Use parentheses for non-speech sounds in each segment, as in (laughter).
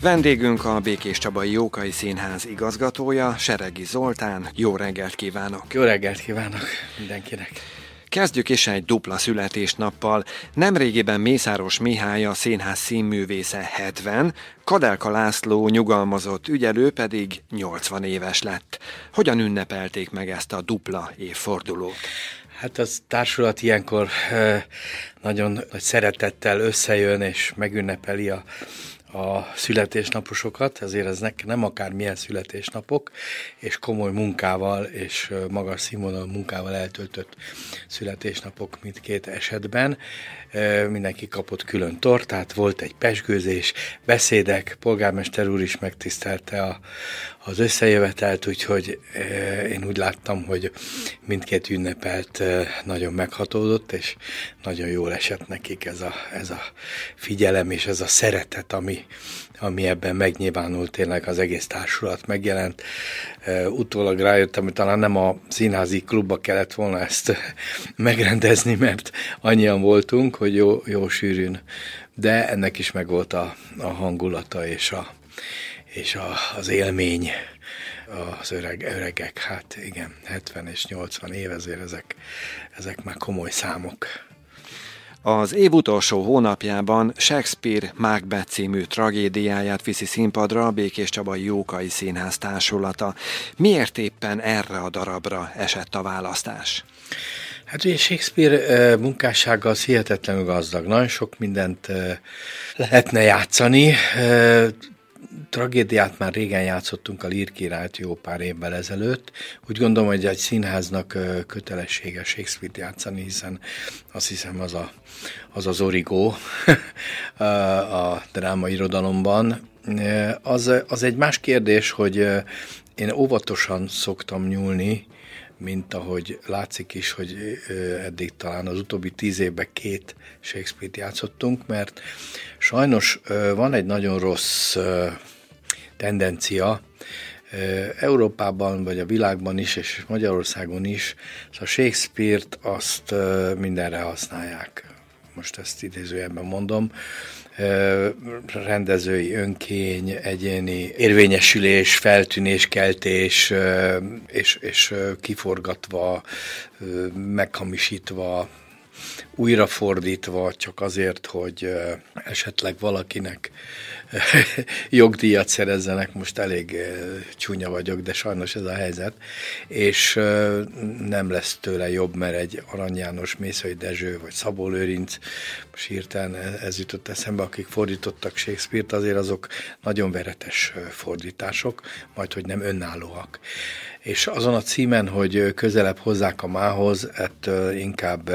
Vendégünk a Békés Csabai Jókai Színház igazgatója, Seregi Zoltán. Jó reggelt kívánok! Jó reggelt kívánok mindenkinek! Kezdjük is egy dupla születésnappal. Nemrégiben Mészáros Mihály a színház színművésze 70, Kadelka László nyugalmazott ügyelő pedig 80 éves lett. Hogyan ünnepelték meg ezt a dupla évfordulót? Hát az társulat ilyenkor nagyon nagy szeretettel összejön és megünnepeli a a születésnaposokat, ezért eznek nem akármilyen születésnapok, és komoly munkával és magas színvonalú munkával eltöltött születésnapok mindkét esetben. Mindenki kapott külön tortát, volt egy pesgőzés, beszédek, polgármester úr is megtisztelte a, az összejövetelt, úgyhogy én úgy láttam, hogy mindkét ünnepelt nagyon meghatódott, és nagyon jól esett nekik ez a, ez a figyelem és ez a szeretet, ami, ami ebben megnyilvánult, tényleg az egész társulat megjelent. Utólag rájöttem, hogy talán nem a színházi klubba kellett volna ezt (laughs) megrendezni, mert annyian voltunk, hogy jó, jó sűrűn. De ennek is megvolt a, a hangulata és, a, és a, az élmény az öreg, öregek, hát igen, 70 és 80 év, ezért ezek, ezek már komoly számok. Az év utolsó hónapjában Shakespeare Macbeth című tragédiáját viszi színpadra a Békés Csabai Jókai Színház társulata. Miért éppen erre a darabra esett a választás? Hát ugye Shakespeare munkássággal hihetetlenül gazdag. Nagyon sok mindent lehetne játszani tragédiát már régen játszottunk a Lír királyt jó pár évvel ezelőtt. Úgy gondolom, hogy egy színháznak kötelessége Shakespeare-t játszani, hiszen azt hiszem az a, az, az origó (laughs) a dráma irodalomban. Az, az egy más kérdés, hogy én óvatosan szoktam nyúlni, mint ahogy látszik is, hogy eddig talán az utóbbi tíz évben két Shakespeare-t játszottunk, mert sajnos van egy nagyon rossz tendencia, Európában, vagy a világban is, és Magyarországon is, szóval Shakespeare-t azt mindenre használják. Most ezt idézőjelben mondom. Rendezői önkény, egyéni érvényesülés, feltűnés, keltés, és, és kiforgatva, meghamisítva, újrafordítva, csak azért, hogy esetleg valakinek (laughs) jogdíjat szerezzenek, most elég csúnya vagyok, de sajnos ez a helyzet, és nem lesz tőle jobb, mert egy Arany János, Mészai Dezső, vagy Szabó Lőrinc, most hirtelen ez jutott eszembe, akik fordítottak Shakespeare-t, azért azok nagyon veretes fordítások, majd hogy nem önállóak és azon a címen, hogy közelebb hozzák a mához, ettől inkább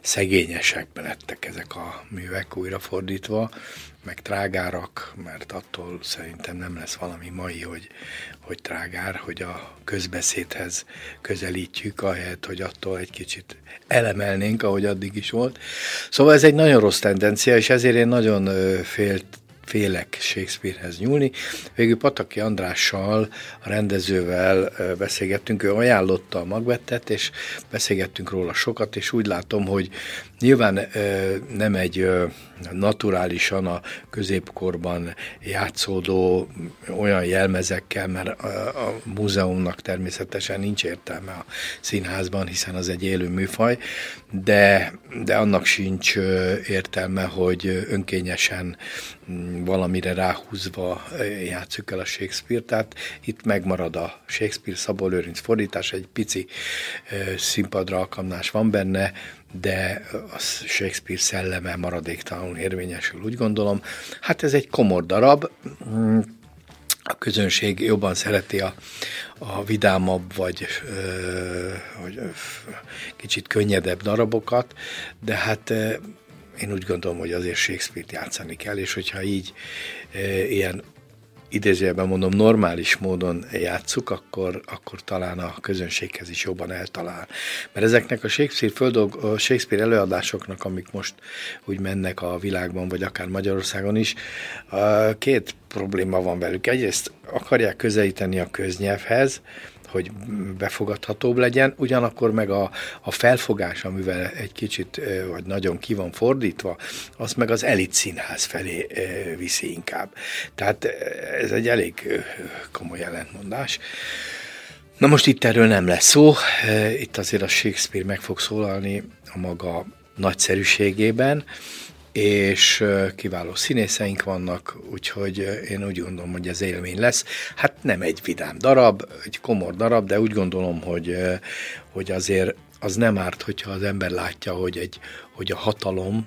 szegényesek lettek ezek a művek újrafordítva, meg trágárak, mert attól szerintem nem lesz valami mai, hogy, hogy trágár, hogy a közbeszédhez közelítjük, ahelyett, hogy attól egy kicsit elemelnénk, ahogy addig is volt. Szóval ez egy nagyon rossz tendencia, és ezért én nagyon félt, félek Shakespearehez nyúlni. Végül Pataki Andrással, a rendezővel beszélgettünk, ő ajánlotta a magvettet, és beszélgettünk róla sokat, és úgy látom, hogy nyilván nem egy naturálisan a középkorban játszódó olyan jelmezekkel, mert a, múzeumnak természetesen nincs értelme a színházban, hiszen az egy élő műfaj, de, de annak sincs értelme, hogy önkényesen valamire ráhúzva játszuk el a Shakespeare, tehát itt megmarad a Shakespeare Szabó Lőrinc fordítás, egy pici színpadra alkalmás van benne, de a Shakespeare szelleme maradéktalanul érvényesül, úgy gondolom. Hát ez egy komor darab, a közönség jobban szereti a, a vidámabb, vagy, ö, vagy ö, kicsit könnyedebb darabokat, de hát ö, én úgy gondolom, hogy azért Shakespeare-t játszani kell, és hogyha így ö, ilyen idézőjelben mondom, normális módon játsszuk, akkor, akkor talán a közönséghez is jobban eltalál. Mert ezeknek a Shakespeare, földog, a Shakespeare előadásoknak, amik most úgy mennek a világban, vagy akár Magyarországon is, két probléma van velük. Egyrészt akarják közelíteni a köznyelvhez, hogy befogadhatóbb legyen, ugyanakkor meg a, a felfogás, amivel egy kicsit vagy nagyon ki van fordítva, az meg az elit színház felé viszi inkább. Tehát ez egy elég komoly ellentmondás. Na most itt erről nem lesz szó, itt azért a Shakespeare meg fog szólalni a maga nagyszerűségében, és kiváló színészeink vannak, úgyhogy én úgy gondolom, hogy ez élmény lesz. Hát nem egy vidám darab, egy komor darab, de úgy gondolom, hogy, hogy azért az nem árt, hogyha az ember látja, hogy, egy, hogy a hatalom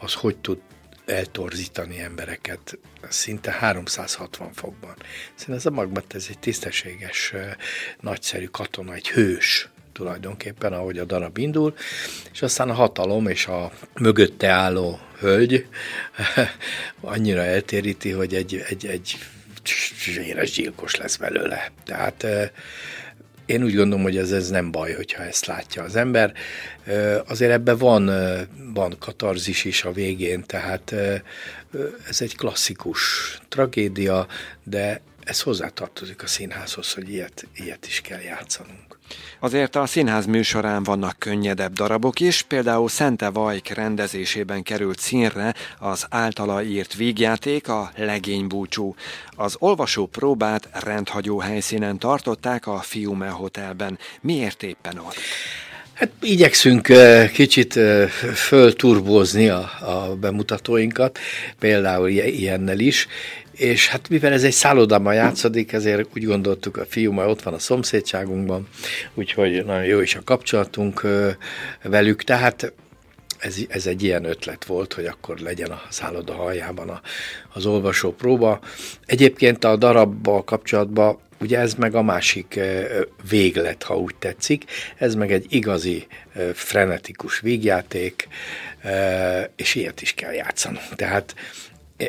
az hogy tud eltorzítani embereket szinte 360 fokban. Szerintem ez a Macbeth ez egy tisztességes, nagyszerű katona, egy hős, tulajdonképpen, ahogy a darab indul, és aztán a hatalom és a mögötte álló hölgy (laughs) annyira eltéríti, hogy egy, egy, egy véres gyilkos lesz belőle. Tehát én úgy gondolom, hogy ez, ez nem baj, hogyha ezt látja az ember. Azért ebben van, van katarzis is a végén, tehát ez egy klasszikus tragédia, de ez hozzátartozik a színházhoz, hogy ilyet, ilyet is kell játszanunk. Azért a színház műsorán vannak könnyedebb darabok is, például Szente Vajk rendezésében került színre az általa írt vígjáték, a Legénybúcsú. Az olvasó próbát rendhagyó helyszínen tartották a Fiume Hotelben. Miért éppen ott? Hát igyekszünk kicsit fölturbózni a, a bemutatóinkat, például ilyennel is, és hát mivel ez egy szállodában játszódik, ezért úgy gondoltuk, a fiú majd ott van a szomszédságunkban, úgyhogy nagyon jó is a kapcsolatunk velük, tehát ez, ez egy ilyen ötlet volt, hogy akkor legyen a szálloda haljában a, az olvasó próba. Egyébként a darabbal kapcsolatban Ugye ez meg a másik véglet, ha úgy tetszik, ez meg egy igazi frenetikus vígjáték, és ilyet is kell játszanunk. Tehát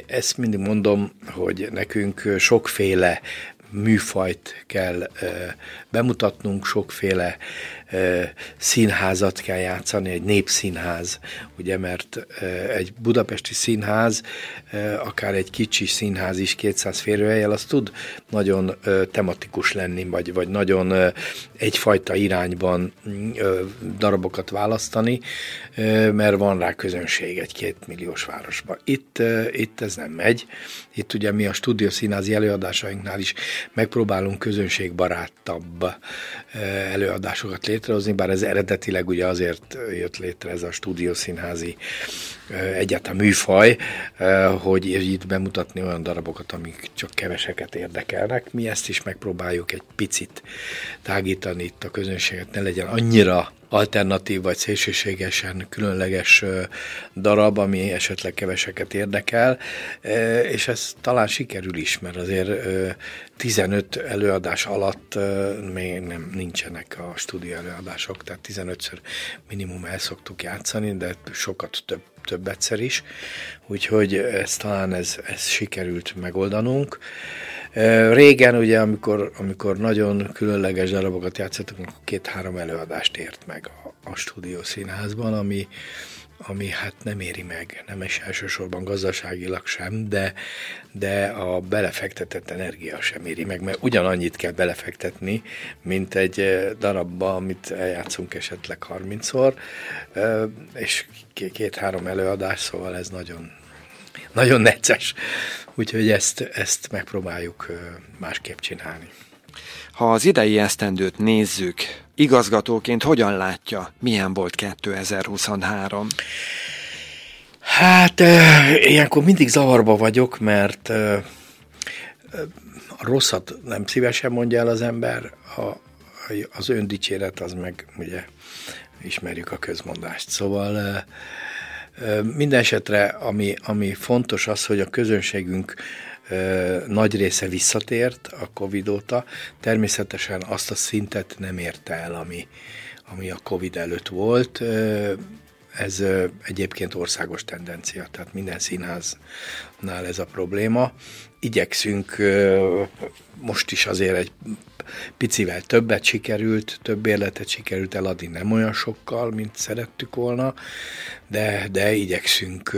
ezt mindig mondom, hogy nekünk sokféle műfajt kell bemutatnunk, sokféle színházat kell játszani, egy népszínház, ugye, mert egy budapesti színház, akár egy kicsi színház is 200 férőhelyel, az tud nagyon tematikus lenni, vagy, vagy nagyon egyfajta irányban darabokat választani, mert van rá közönség egy két milliós városban. Itt, itt ez nem megy. Itt ugye mi a stúdiószínházi előadásainknál is megpróbálunk közönségbarátabb előadásokat létrehozni, bár ez eredetileg ugye azért jött létre ez a stúdiószínházi egyáltalán műfaj, hogy itt bemutatni olyan darabokat, amik csak keveseket érdekelnek. Mi ezt is megpróbáljuk egy picit tágítani itt a közönséget, ne legyen annyira alternatív vagy szélsőségesen különleges darab, ami esetleg keveseket érdekel, és ez talán sikerül is, mert azért 15 előadás alatt még nem nincsenek a stúdió előadások, tehát 15-ször minimum el szoktuk játszani, de sokat több több egyszer is, úgyhogy ez talán ez, ez sikerült megoldanunk. Régen ugye, amikor, amikor nagyon különleges darabokat játszottunk, két-három előadást ért meg a, a stúdió színházban, ami, ami hát nem éri meg, nem is elsősorban gazdaságilag sem, de, de a belefektetett energia sem éri meg, mert ugyanannyit kell belefektetni, mint egy darabba, amit eljátszunk esetleg 30-szor, és két-három előadás, szóval ez nagyon, nagyon necces. Úgyhogy ezt, ezt megpróbáljuk másképp csinálni. Ha az idei esztendőt nézzük, igazgatóként hogyan látja, milyen volt 2023? Hát ilyenkor mindig zavarba vagyok, mert a rosszat nem szívesen mondja el az ember, a, az öndicséret az meg ugye ismerjük a közmondást. Szóval minden esetre, ami, ami fontos az, hogy a közönségünk nagy része visszatért a Covid óta. Természetesen azt a szintet nem érte el, ami, ami a Covid előtt volt. Ez egyébként országos tendencia, tehát minden színháznál ez a probléma. Igyekszünk most is azért egy picivel többet sikerült, több érletet sikerült eladni, nem olyan sokkal, mint szerettük volna, de, de igyekszünk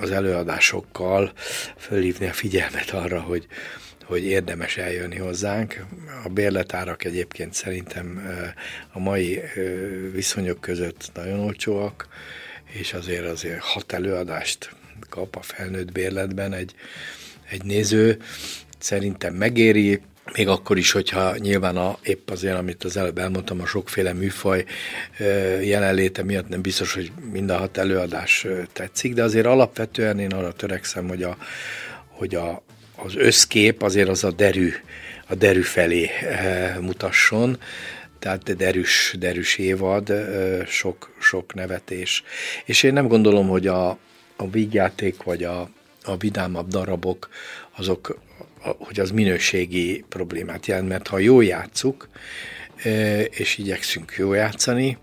az előadásokkal fölhívni a figyelmet arra, hogy, hogy érdemes eljönni hozzánk. A bérletárak egyébként szerintem a mai viszonyok között nagyon olcsóak, és azért azért hat előadást kap a felnőtt bérletben egy, egy néző. Szerintem megéri, még akkor is, hogyha nyilván a, épp azért, amit az előbb elmondtam, a sokféle műfaj jelenléte miatt nem biztos, hogy mind a hat előadás tetszik, de azért alapvetően én arra törekszem, hogy, a, hogy a, az összkép azért az a derű, a derű felé mutasson, tehát derűs, derűs évad, sok, sok nevetés. És én nem gondolom, hogy a, a vígjáték vagy a, a vidámabb darabok, azok hogy az minőségi problémát jelent, mert ha jól játszuk, és igyekszünk jól játszani,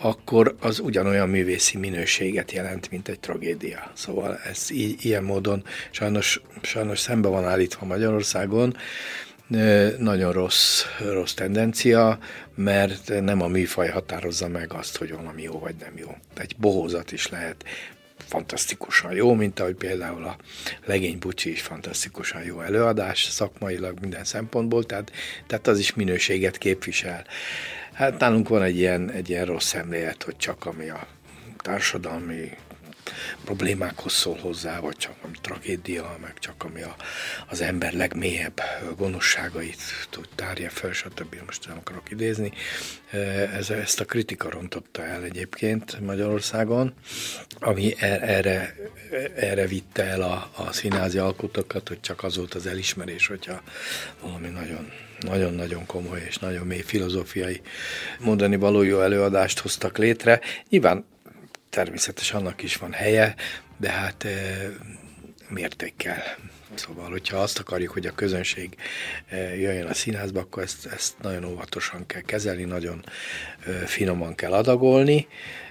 akkor az ugyanolyan művészi minőséget jelent, mint egy tragédia. Szóval ez így, ilyen módon sajnos, sajnos szembe van állítva Magyarországon, nagyon rossz, rossz tendencia, mert nem a műfaj határozza meg azt, hogy valami jó vagy nem jó. Egy bohózat is lehet fantasztikusan jó, mint ahogy például a Legény Bucsi is fantasztikusan jó előadás, szakmailag minden szempontból, tehát, tehát az is minőséget képvisel. Hát nálunk van egy ilyen, egy ilyen rossz szemlélet, hogy csak ami a társadalmi problémákhoz szól hozzá, vagy csak ami tragédia, meg csak ami a, az ember legmélyebb gonoszságait tud tárja fel, stb. Most nem akarok idézni. Ez, ezt a kritika rontotta el egyébként Magyarországon, ami er, erre, erre vitte el a, a színházi alkotókat, hogy csak az volt az elismerés, hogyha valami nagyon nagyon-nagyon komoly és nagyon mély filozófiai mondani való jó előadást hoztak létre. Nyilván természetesen annak is van helye, de hát mértékkel. Szóval, hogyha azt akarjuk, hogy a közönség jöjjön a színházba, akkor ezt, ezt nagyon óvatosan kell kezelni, nagyon finoman kell adagolni,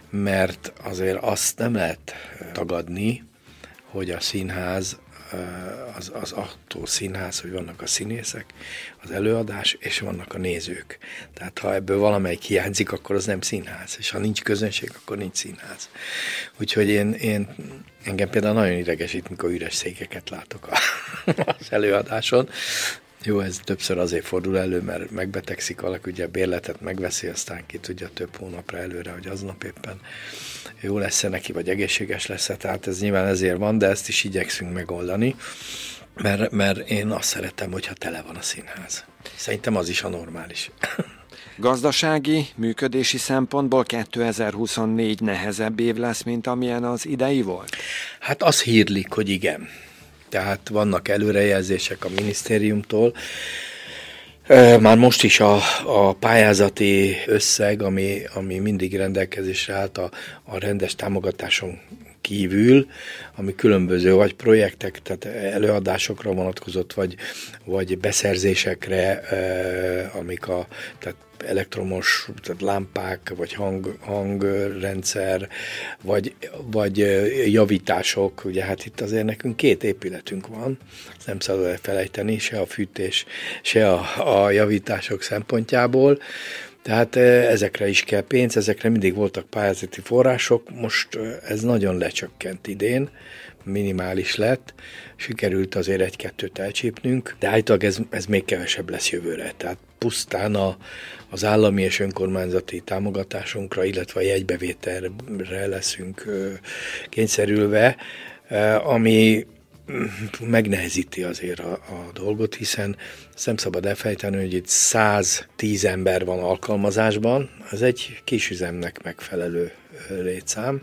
mert azért azt nem lehet tagadni, hogy a színház az, az attól színház, hogy vannak a színészek, az előadás, és vannak a nézők. Tehát ha ebből valamelyik hiányzik, akkor az nem színház, és ha nincs közönség, akkor nincs színház. Úgyhogy én, én engem például nagyon idegesít, mikor üres székeket látok a, (laughs) az előadáson, jó, ez többször azért fordul elő, mert megbetegszik valaki, ugye bérletet megveszi, aztán ki tudja több hónapra előre, hogy aznap éppen jó lesz-e neki, vagy egészséges lesz-e, tehát ez nyilván ezért van, de ezt is igyekszünk megoldani, mert, mert én azt szeretem, hogyha tele van a színház. Szerintem az is a normális. (laughs) Gazdasági, működési szempontból 2024 nehezebb év lesz, mint amilyen az idei volt? Hát az hírlik, hogy igen tehát vannak előrejelzések a minisztériumtól. Már most is a, a pályázati összeg, ami, ami mindig rendelkezésre állt a, a rendes támogatáson kívül, ami különböző vagy projektek, tehát előadásokra vonatkozott, vagy, vagy beszerzésekre, amik a, tehát elektromos tehát lámpák, vagy hang, hangrendszer, vagy, vagy javítások. Ugye hát itt azért nekünk két épületünk van, ezt nem szabad elfelejteni, se a fűtés, se a, a javítások szempontjából. Tehát ezekre is kell pénz, ezekre mindig voltak pályázati források, most ez nagyon lecsökkent idén, minimális lett, sikerült azért egy-kettőt elcsípnünk, de állítólag ez, ez még kevesebb lesz jövőre. Tehát pusztán a, az állami és önkormányzati támogatásunkra, illetve a jegybevételre leszünk kényszerülve, ami megnehezíti azért a, a dolgot, hiszen nem szabad elfejteni, hogy itt 110 ember van alkalmazásban, az egy kis üzemnek megfelelő létszám,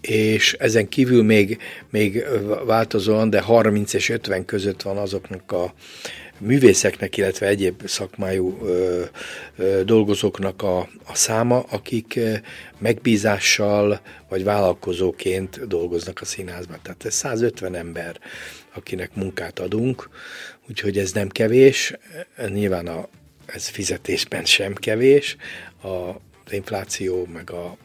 és ezen kívül még, még változóan, de 30 és 50 között van azoknak a művészeknek, illetve egyéb szakmájú ö, ö, dolgozóknak a, a száma, akik megbízással vagy vállalkozóként dolgoznak a színházban. Tehát ez 150 ember, akinek munkát adunk, úgyhogy ez nem kevés. Nyilván a, ez fizetésben sem kevés. A, az infláció, meg a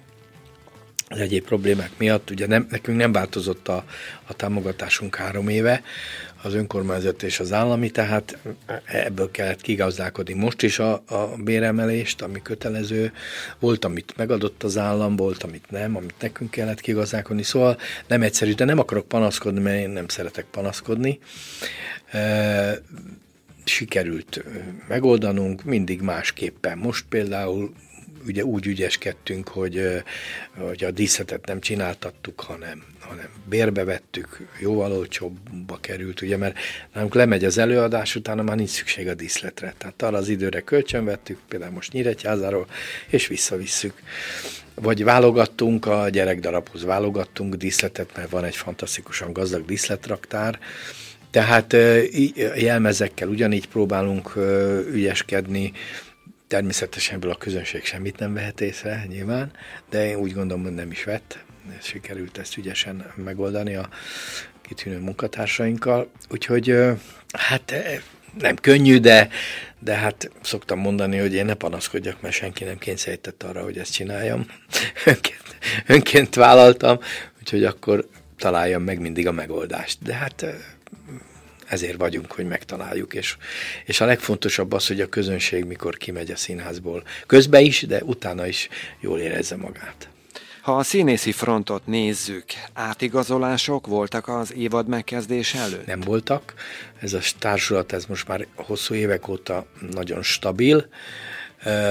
az egyéb problémák miatt. Ugye nem, nekünk nem változott a, a támogatásunk három éve, az önkormányzat és az állami, tehát ebből kellett kigazdálkodni. Most is a, a béremelést, ami kötelező, volt, amit megadott az állam, volt, amit nem, amit nekünk kellett kigazdálkodni, szóval nem egyszerű, de nem akarok panaszkodni, mert én nem szeretek panaszkodni. Sikerült megoldanunk, mindig másképpen. Most például ugye úgy ügyeskedtünk, hogy, hogy a díszletet nem csináltattuk, hanem, hanem bérbe vettük, jóval olcsóbbba került, ugye, mert nálunk lemegy az előadás, utána már nincs szükség a díszletre. Tehát arra az időre kölcsön vettük, például most Nyíregyházáról, és visszavisszük. Vagy válogattunk, a gyerekdarabhoz válogattunk díszletet, mert van egy fantasztikusan gazdag díszletraktár, tehát jelmezekkel ugyanígy próbálunk ügyeskedni, Természetesen ebből a közönség semmit nem vehet észre, nyilván, de én úgy gondolom, hogy nem is vett. Sikerült ezt ügyesen megoldani a kitűnő munkatársainkkal. Úgyhogy hát nem könnyű, de, de hát szoktam mondani, hogy én ne panaszkodjak, mert senki nem kényszerített arra, hogy ezt csináljam. (laughs) önként, önként vállaltam, úgyhogy akkor találjam meg mindig a megoldást. De hát ezért vagyunk, hogy megtaláljuk, és, és a legfontosabb az, hogy a közönség mikor kimegy a színházból, közbe is, de utána is jól érezze magát. Ha a színészi frontot nézzük, átigazolások voltak az évad megkezdése előtt? Nem voltak. Ez a társulat, ez most már hosszú évek óta nagyon stabil.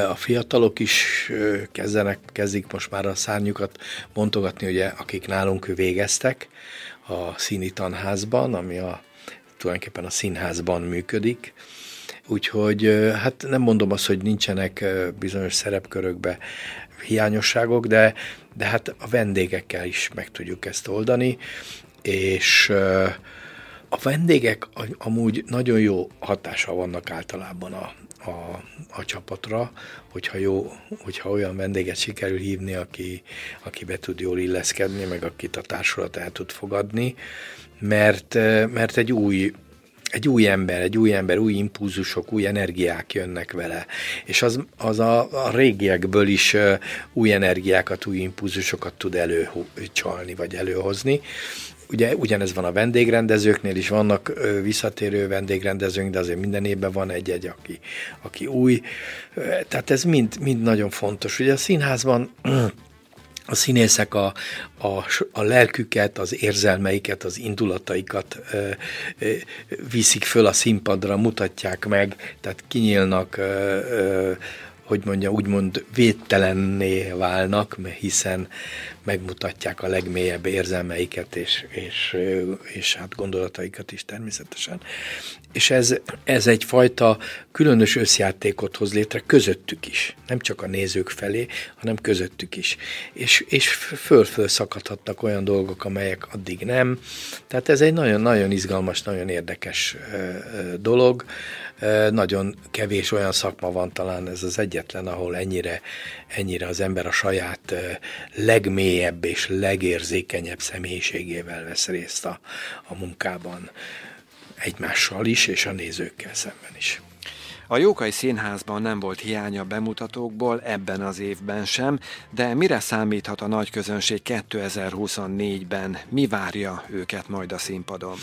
A fiatalok is kezdenek, kezdik most már a szárnyukat bontogatni, ugye, akik nálunk végeztek a színi tanházban, ami a tulajdonképpen a színházban működik. Úgyhogy hát nem mondom azt, hogy nincsenek bizonyos szerepkörökbe hiányosságok, de, de hát a vendégekkel is meg tudjuk ezt oldani, és a vendégek amúgy nagyon jó hatással vannak általában a, a, a csapatra, hogyha, jó, hogyha olyan vendéget sikerül hívni, aki, aki be tud jól illeszkedni, meg akit a társulat el tud fogadni, mert, mert egy új egy új ember, egy új ember, új impulzusok, új energiák jönnek vele. És az, az a, a régiekből is új energiákat, új impulzusokat tud előcsalni, vagy előhozni. Ugye ugyanez van a vendégrendezőknél is, vannak visszatérő vendégrendezők, de azért minden évben van egy-egy, aki, aki új. Tehát ez mind, mind nagyon fontos. Ugye a színházban (clears throat) a színészek a, a, a lelküket, az érzelmeiket, az indulataikat ö, ö, viszik föl a színpadra, mutatják meg, tehát kinyílnak, ö, ö, hogy mondja, úgymond védtelenné válnak, hiszen megmutatják a legmélyebb érzelmeiket és, és, és hát gondolataikat is természetesen. És ez, ez egyfajta különös összjátékot hoz létre közöttük is. Nem csak a nézők felé, hanem közöttük is. És, és föl-föl szakadhatnak olyan dolgok, amelyek addig nem. Tehát ez egy nagyon-nagyon izgalmas, nagyon érdekes dolog. Nagyon kevés olyan szakma van, talán ez az egyetlen, ahol ennyire, ennyire az ember a saját legmélyebb és legérzékenyebb személyiségével vesz részt a, a munkában egymással is, és a nézőkkel szemben is. A Jókai Színházban nem volt hiánya bemutatókból ebben az évben sem, de mire számíthat a nagy közönség 2024-ben? Mi várja őket majd a színpadon?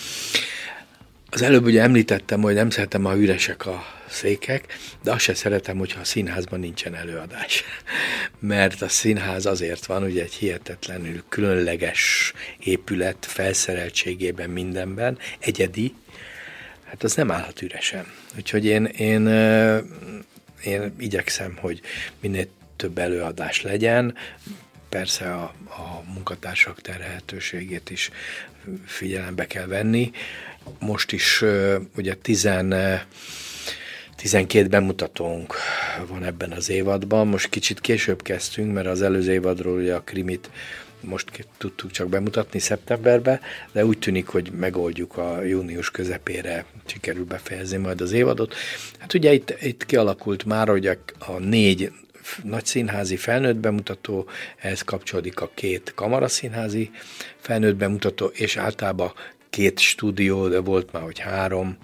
Az előbb ugye említettem, hogy nem szeretem, ha üresek a székek, de azt se szeretem, hogyha a színházban nincsen előadás. (laughs) Mert a színház azért van, ugye egy hihetetlenül különleges épület felszereltségében mindenben, egyedi, hát az nem állhat üresen. Úgyhogy én, én, én igyekszem, hogy minél több előadás legyen, persze a, a munkatársak terhelhetőségét is figyelembe kell venni. Most is ugye 10 12 bemutatónk van ebben az évadban. Most kicsit később kezdtünk, mert az előző évadról ugye a krimit most tudtuk csak bemutatni szeptemberbe, de úgy tűnik, hogy megoldjuk a június közepére, sikerül befejezni majd az évadot. Hát ugye itt, itt kialakult már, hogy a, a négy nagy színházi felnőtt bemutató, ehhez kapcsolódik a két kamaraszínházi felnőtt bemutató, és általában két stúdió, de volt már, hogy három,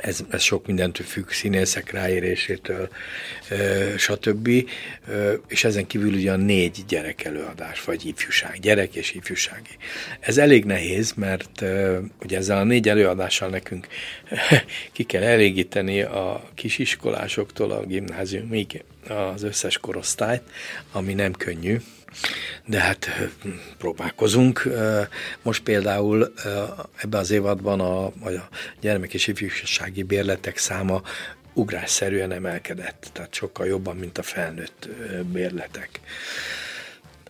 ez, ez sok mindentől függ, színészek ráérésétől, stb. És ezen kívül ugye a négy gyerek előadás, vagy ifjúság, gyerek és ifjúsági. Ez elég nehéz, mert ugye ezzel a négy előadással nekünk (laughs) ki kell elégíteni a kisiskolásoktól a gimnáziumig az összes korosztályt, ami nem könnyű, de hát próbálkozunk. Most például ebben az évadban a, a gyermek és ifjúsági bérletek száma ugrásszerűen emelkedett, tehát sokkal jobban, mint a felnőtt bérletek.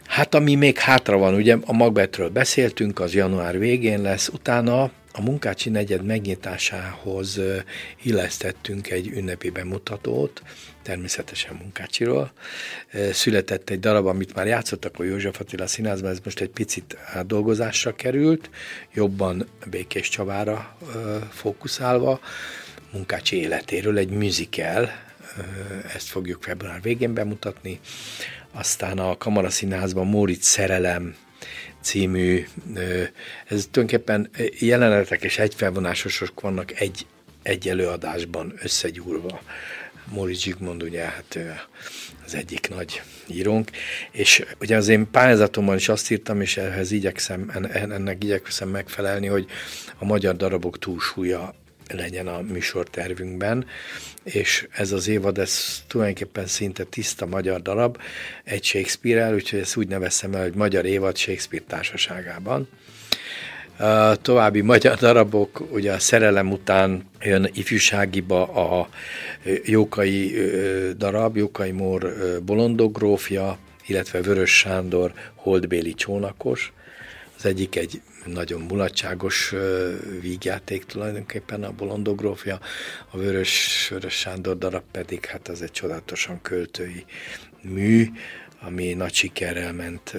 Hát ami még hátra van, ugye a Magbetről beszéltünk, az január végén lesz, utána a Munkácsi negyed megnyitásához illesztettünk egy ünnepi bemutatót, természetesen Munkácsiról. Született egy darab, amit már játszottak a József Attila színházban, ez most egy picit átdolgozásra került, jobban Békés Csavára fókuszálva, Munkácsi életéről egy musical, ezt fogjuk február végén bemutatni. Aztán a Kamara Színházban Móricz Szerelem című, ez tulajdonképpen jelenetek és egyfelvonásosok vannak egy, egy előadásban összegyúrva. Móricz Zsigmond ugye hát az egyik nagy írónk, és ugye az én pályázatomban is azt írtam, és ehhez igyekszem, ennek igyekszem megfelelni, hogy a magyar darabok túlsúlya legyen a műsortervünkben, és ez az évad, ez tulajdonképpen szinte tiszta magyar darab, egy Shakespeare-el, úgyhogy ezt úgy nevezem el, hogy Magyar évad Shakespeare társaságában. A további magyar darabok, ugye a szerelem után jön ifjúságiba a Jókai darab, Jókai Mór bolondogrófja, illetve Vörös Sándor holdbéli csónakos. Az egyik egy nagyon mulatságos vígjáték tulajdonképpen a bolondogrófja, a Vörös, Vörös Sándor darab pedig hát az egy csodálatosan költői mű, ami nagy sikerrel ment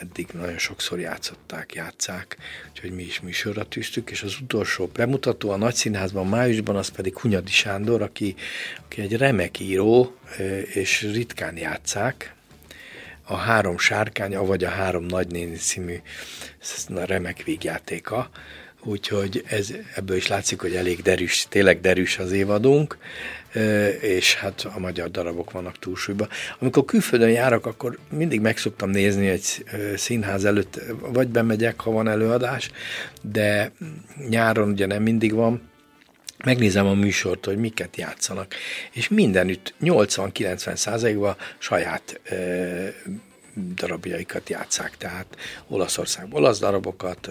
eddig nagyon sokszor játszották, játszák, úgyhogy mi is műsorra tűztük, és az utolsó bemutató a Nagyszínházban májusban, az pedig Hunyadi Sándor, aki, aki egy remek író, és ritkán játszák, a három sárkány, vagy a három nagynéni című remek végjátéka, úgyhogy ez, ebből is látszik, hogy elég derűs, tényleg derűs az évadunk, és hát a magyar darabok vannak túlsúlyban. Amikor külföldön járok, akkor mindig meg szoktam nézni egy színház előtt, vagy bemegyek, ha van előadás, de nyáron ugye nem mindig van, megnézem a műsort, hogy miket játszanak, és mindenütt 80-90 százalékban saját darabjaikat játszák, tehát Olaszországban olasz darabokat,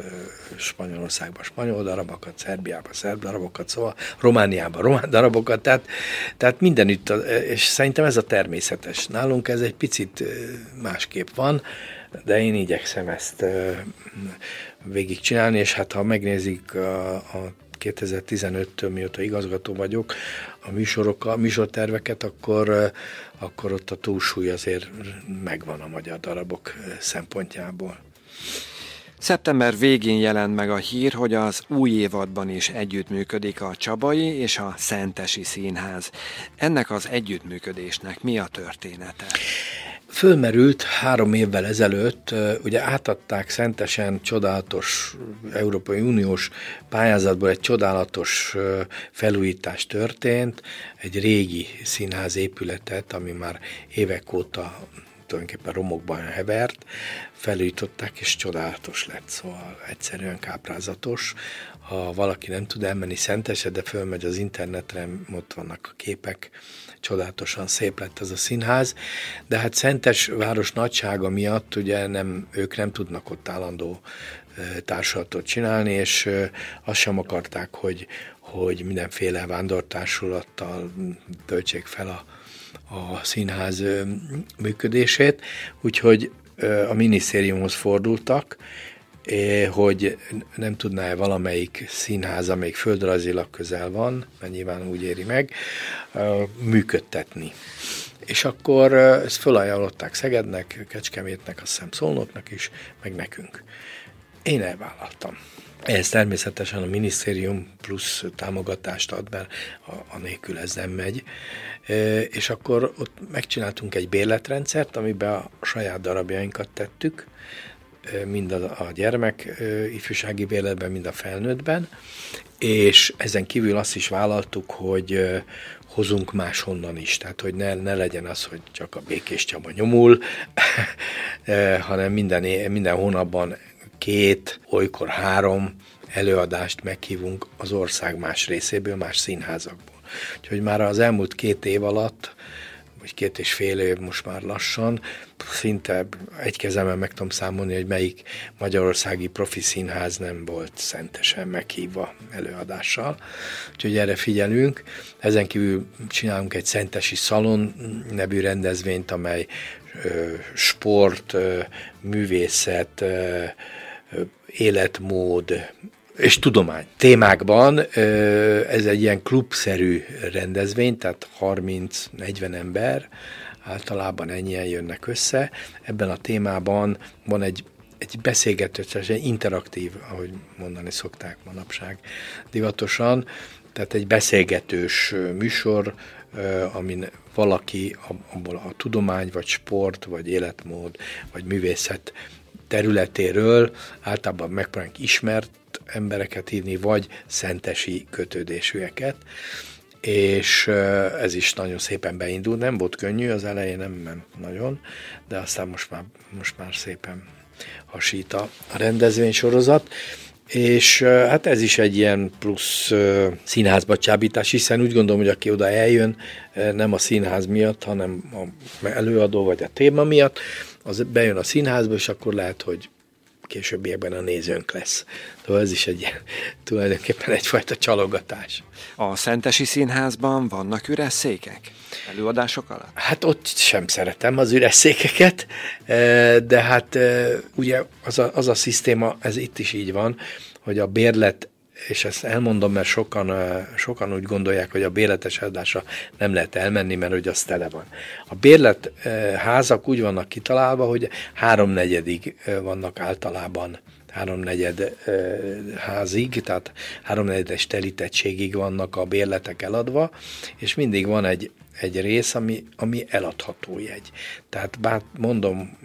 Spanyolországban spanyol darabokat, Szerbiában szerb darabokat, szóval Romániában román darabokat, tehát, tehát mindenütt, és szerintem ez a természetes. Nálunk ez egy picit másképp van, de én igyekszem ezt végigcsinálni, és hát ha megnézik a, a 2015-től, mióta igazgató vagyok, a műsorokkal, a műsorterveket, akkor, akkor ott a túlsúly azért megvan a magyar darabok szempontjából. Szeptember végén jelent meg a hír, hogy az új évadban is együttműködik a Csabai és a Szentesi Színház. Ennek az együttműködésnek mi a története? Fölmerült három évvel ezelőtt, ugye átadták szentesen csodálatos Európai Uniós pályázatból egy csodálatos felújítás történt, egy régi színház épületet, ami már évek óta tulajdonképpen romokban hevert, felújították, és csodálatos lett, szóval egyszerűen káprázatos. Ha valaki nem tud elmenni Szentese, de fölmegy az internetre, ott vannak a képek, csodálatosan szép lett ez a színház, de hát Szentes város nagysága miatt ugye nem, ők nem tudnak ott állandó társulatot csinálni, és azt sem akarták, hogy, hogy mindenféle vándortársulattal töltsék fel a, a színház működését, úgyhogy a minisztériumhoz fordultak, hogy nem tudná-e valamelyik színház, amelyik földrajzilag közel van, mert nyilván úgy éri meg, működtetni. És akkor ezt fölajánlották Szegednek, Kecskemétnek, azt hiszem Szolnoknak is, meg nekünk. Én elvállaltam. Ez természetesen a minisztérium plusz támogatást ad, mert a, a nélkül ez nem megy. És akkor ott megcsináltunk egy bérletrendszert, amiben a saját darabjainkat tettük, mind a, gyermek ifjúsági bérletben, mind a felnőttben, és ezen kívül azt is vállaltuk, hogy hozunk máshonnan is, tehát hogy ne, ne legyen az, hogy csak a Békés Csaba nyomul, (laughs) hanem minden, minden hónapban két, olykor három előadást meghívunk az ország más részéből, más színházakból. Úgyhogy már az elmúlt két év alatt vagy két és fél év most már lassan, szinte egy kezemmel meg tudom számolni, hogy melyik magyarországi profi színház nem volt szentesen meghívva előadással. Úgyhogy erre figyelünk. Ezen kívül csinálunk egy szentesi szalon nevű rendezvényt, amely ö, sport, ö, művészet, ö, életmód, és tudomány témákban. Ez egy ilyen klubszerű rendezvény, tehát 30-40 ember, általában ennyien jönnek össze. Ebben a témában van egy egy beszélgető, egy interaktív, ahogy mondani szokták manapság divatosan, tehát egy beszélgetős műsor, amin valaki abból a tudomány, vagy sport, vagy életmód, vagy művészet területéről általában megpróbálunk ismert embereket hívni, vagy szentesi kötődésűeket, és ez is nagyon szépen beindult. Nem volt könnyű, az elején nem ment nagyon, de aztán most már, most már szépen hasít a rendezvénysorozat. És hát ez is egy ilyen plusz színházba csábítás, hiszen úgy gondolom, hogy aki oda eljön, nem a színház miatt, hanem a előadó vagy a téma miatt, az bejön a színházba, és akkor lehet, hogy későbbiekben a nézőnk lesz. Szóval ez is egy tulajdonképpen egyfajta csalogatás. A Szentesi Színházban vannak üres székek? Előadások alatt? Hát ott sem szeretem az üres székeket, e, de hát e, ugye az a, az a szisztéma, ez itt is így van, hogy a bérlet és ezt elmondom, mert sokan, sokan úgy gondolják, hogy a bérletes adásra nem lehet elmenni, mert hogy az tele van. A bérlet házak úgy vannak kitalálva, hogy háromnegyedig vannak általában háromnegyed házig, tehát háromnegyedes telítettségig vannak a bérletek eladva, és mindig van egy, egy rész, ami, ami eladható jegy. Tehát bár mondom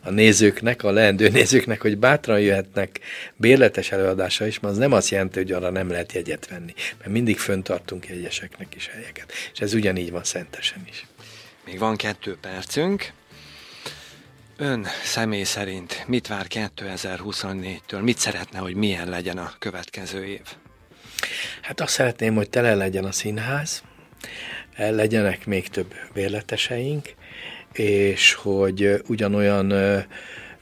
a nézőknek, a leendő nézőknek, hogy bátran jöhetnek bérletes előadásra is, mert az nem azt jelenti, hogy arra nem lehet jegyet venni, mert mindig föntartunk jegyeseknek is helyeket. És ez ugyanígy van szentesen is. Még van kettő percünk. Ön személy szerint mit vár 2024-től? Mit szeretne, hogy milyen legyen a következő év? Hát azt szeretném, hogy tele legyen a színház, legyenek még több bérleteseink, és hogy ugyanolyan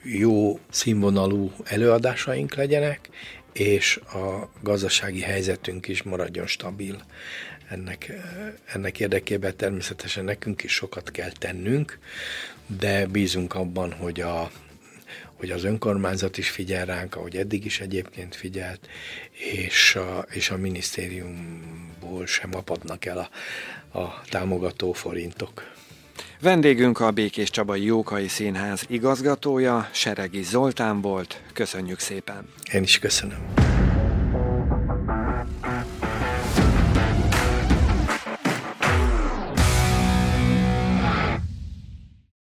jó színvonalú előadásaink legyenek, és a gazdasági helyzetünk is maradjon stabil. Ennek, ennek érdekében természetesen nekünk is sokat kell tennünk, de bízunk abban, hogy, a, hogy az önkormányzat is figyel ránk, ahogy eddig is egyébként figyelt, és a, és a minisztériumból sem apadnak el a, a támogató forintok. Vendégünk a Békés Csabai Jókai Színház igazgatója, Seregi Zoltán volt. Köszönjük szépen! Én is köszönöm.